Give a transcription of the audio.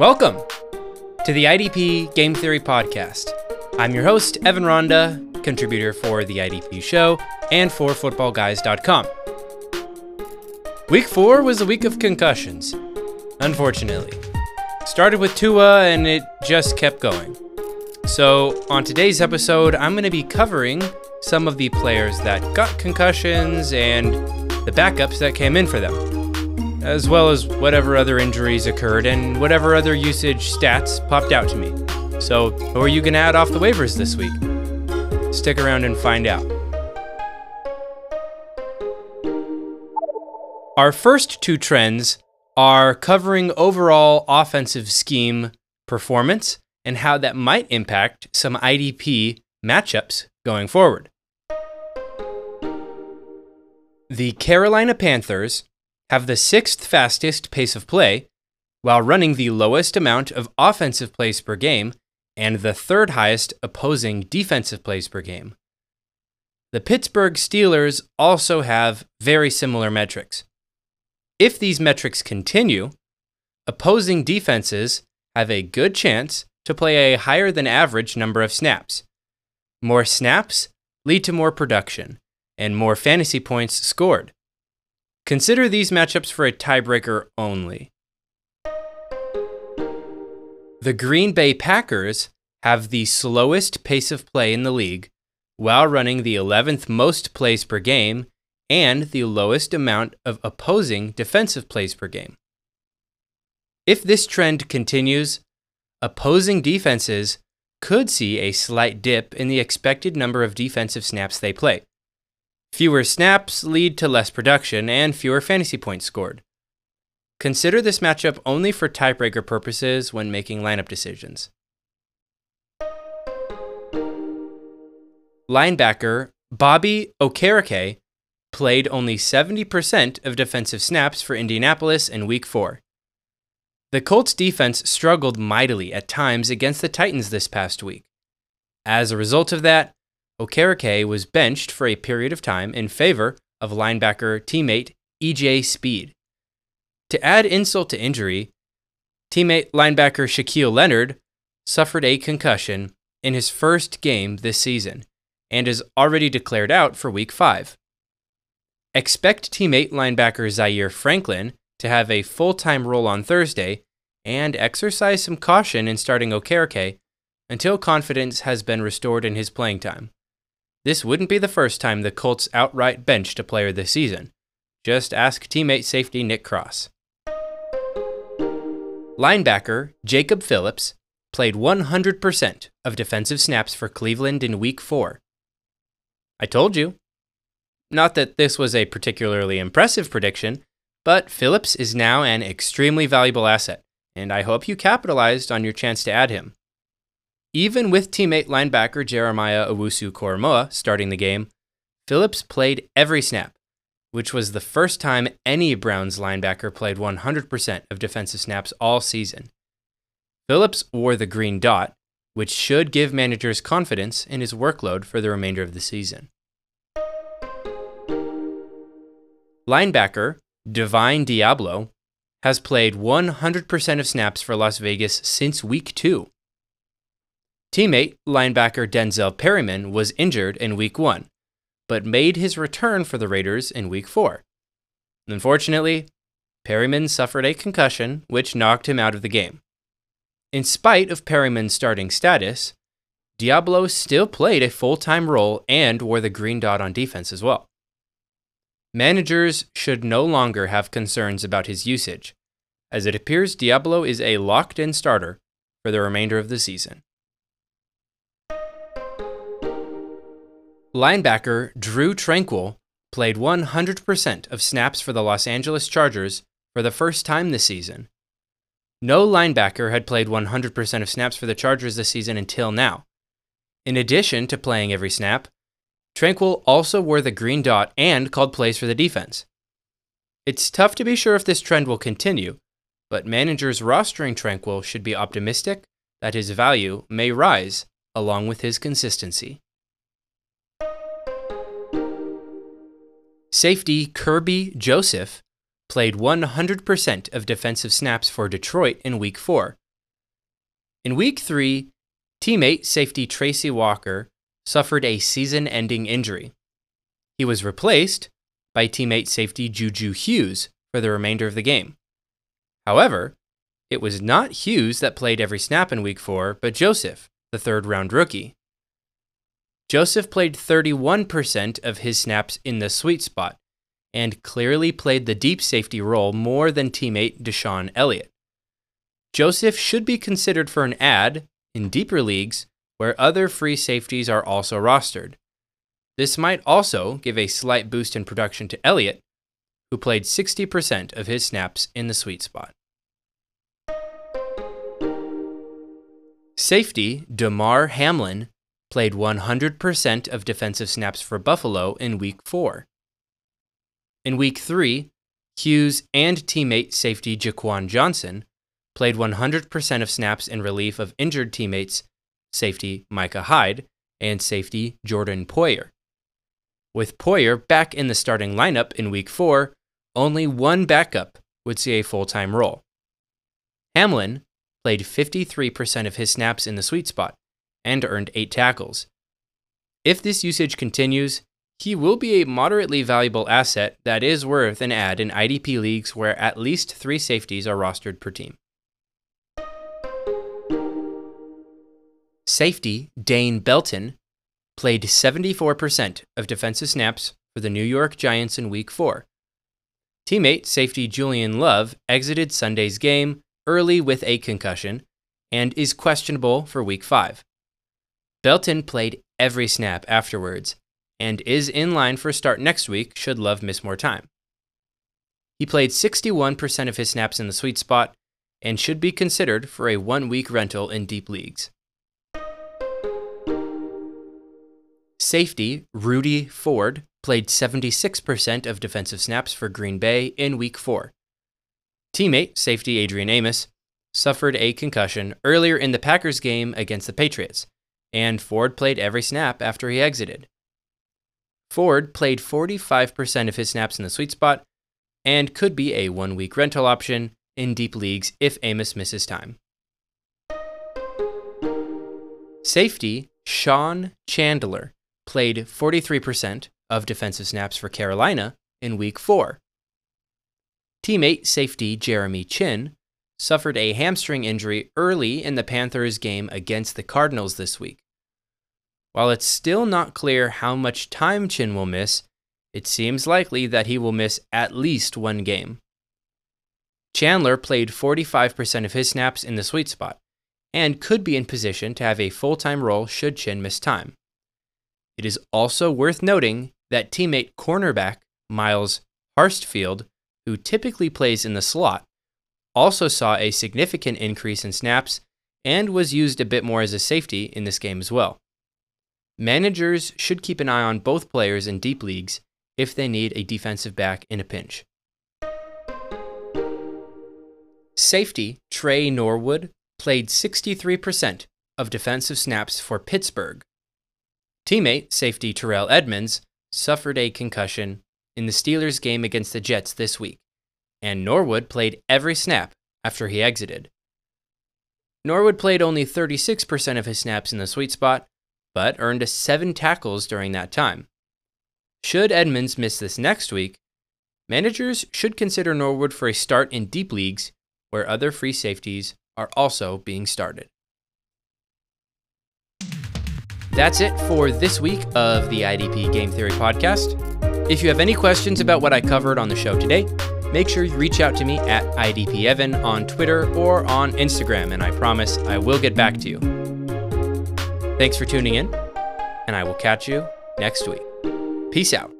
Welcome to the IDP Game Theory Podcast. I'm your host, Evan Ronda, contributor for The IDP Show and for FootballGuys.com. Week four was a week of concussions, unfortunately. Started with Tua and it just kept going. So, on today's episode, I'm going to be covering some of the players that got concussions and the backups that came in for them as well as whatever other injuries occurred and whatever other usage stats popped out to me. So, who are you going to add off the waivers this week? Stick around and find out. Our first two trends are covering overall offensive scheme performance and how that might impact some IDP matchups going forward. The Carolina Panthers have the sixth fastest pace of play, while running the lowest amount of offensive plays per game and the third highest opposing defensive plays per game. The Pittsburgh Steelers also have very similar metrics. If these metrics continue, opposing defenses have a good chance to play a higher than average number of snaps. More snaps lead to more production and more fantasy points scored. Consider these matchups for a tiebreaker only. The Green Bay Packers have the slowest pace of play in the league while running the 11th most plays per game and the lowest amount of opposing defensive plays per game. If this trend continues, opposing defenses could see a slight dip in the expected number of defensive snaps they play. Fewer snaps lead to less production and fewer fantasy points scored. Consider this matchup only for tiebreaker purposes when making lineup decisions. Linebacker Bobby Okereke played only 70% of defensive snaps for Indianapolis in Week 4. The Colts defense struggled mightily at times against the Titans this past week. As a result of that, Okereke was benched for a period of time in favor of linebacker teammate EJ Speed. To add insult to injury, teammate linebacker Shaquille Leonard suffered a concussion in his first game this season and is already declared out for week 5. Expect teammate linebacker Zaire Franklin to have a full time role on Thursday and exercise some caution in starting Okereke until confidence has been restored in his playing time. This wouldn't be the first time the Colts outright benched a player this season. Just ask teammate safety Nick Cross. Linebacker Jacob Phillips played 100% of defensive snaps for Cleveland in Week 4. I told you. Not that this was a particularly impressive prediction, but Phillips is now an extremely valuable asset, and I hope you capitalized on your chance to add him. Even with teammate linebacker Jeremiah Owusu Koramoah starting the game, Phillips played every snap, which was the first time any Browns linebacker played 100% of defensive snaps all season. Phillips wore the green dot, which should give managers confidence in his workload for the remainder of the season. Linebacker Divine Deablo has played 100% of snaps for Las Vegas since week 2 Teammate linebacker Denzel Perryman was injured in week one, but made his return for the Raiders in week four. Unfortunately, Perryman suffered a concussion, which knocked him out of the game. In spite of Perryman's starting status, Deablo still played a full time role and wore the green dot on defense as well. Managers should no longer have concerns about his usage, as it appears Deablo is a locked in starter for the remainder of the season. Linebacker Drue Tranquill played 100% of snaps for the Los Angeles Chargers for the first time this season. No linebacker had played 100% of snaps for the Chargers this season until now. In addition to playing every snap, Tranquill also wore the green dot and called plays for the defense. It's tough to be sure if this trend will continue, but managers rostering Tranquill should be optimistic that his value may rise along with his consistency. Safety Kerby Joseph played 100% of defensive snaps for Detroit in Week 4, In week three, teammate safety Tracy Walker suffered a season ending injury. He was replaced by teammate safety Juju Hughes for the remainder of the game. However, it was not Hughes that played every snap in week four, but Joseph, the third round rookie. Joseph played 31% of his snaps in the sweet spot and clearly played the deep safety role more than teammate DeShon Elliott. Joseph should be considered for an ad in deeper leagues where other free safeties are also rostered. This might also give a slight boost in production to Elliott, who played 60% of his snaps in the sweet spot. Safety Damar Hamlin played 100% of defensive snaps for Buffalo in Week 4. In Week 3, Hughes and teammate safety Jaquan Johnson played 100% of snaps in relief of injured teammates safety Micah Hyde and safety Jordan Poyer. With Poyer back in the starting lineup in Week 4, only one backup would see a full time role. Hamlin played 53% of his snaps in the sweet spot and earned 8 tackles. If this usage continues, he will be a moderately valuable asset that is worth an add in IDP leagues where at least three safeties are rostered per team. Safety Dane Belton played 74% of defensive snaps for the New York Giants in Week 4. Teammate safety Julian Love exited Sunday's game early with a concussion and is questionable for Week 5. Belton played every snap afterwards and is in line for a start next week should Love miss more time. He played 61% of his snaps in the sweet spot and should be considered for a one week rental in deep leagues. Safety Rudy Ford played 76% of defensive snaps for Green Bay in Week 4. Teammate, safety Adrian Amos, suffered a concussion earlier in the Packers game against the Patriots and Ford played every snap after he exited. Ford played 45% of his snaps in the sweet spot and could be a one week rental option in deep leagues if Amos misses time. Safety Sean Chandler played 43% of defensive snaps for Carolina in week 4. Teammate safety Jeremy Chinn suffered a hamstring injury early in the Panthers game against the Cardinals this week. While it's still not clear how much time Chinn will miss, it seems likely that he will miss at least one game. Chandler played 45% of his snaps in the sweet spot and could be in position to have a full time role should Chinn miss time. It is also worth noting that teammate cornerback Myles Hartsfield, who typically plays in the slot, also saw a significant increase in snaps and was used a bit more as a safety in this game as well. Managers should keep an eye on both players in deep leagues if they need a defensive back in a pinch. Safety Tre Norwood played 63% of defensive snaps for Pittsburgh. Teammate safety Terrell Edmunds suffered a concussion in the Steelers game against the Jets this week and Norwood played every snap after he exited. Norwood played only 36% of his snaps in the sweet spot, but earned seven tackles during that time. Should Edmunds miss this next week, managers should consider Norwood for a start in deep leagues where other free safeties are also being started. That's it for this week of the IDP Game Theory Podcast. If you have any questions about what I covered on the show today, make sure you reach out to me at IDPEvan on Twitter or on Instagram, and I promise I will get back to you. Thanks for tuning in, and I will catch you next week. Peace out.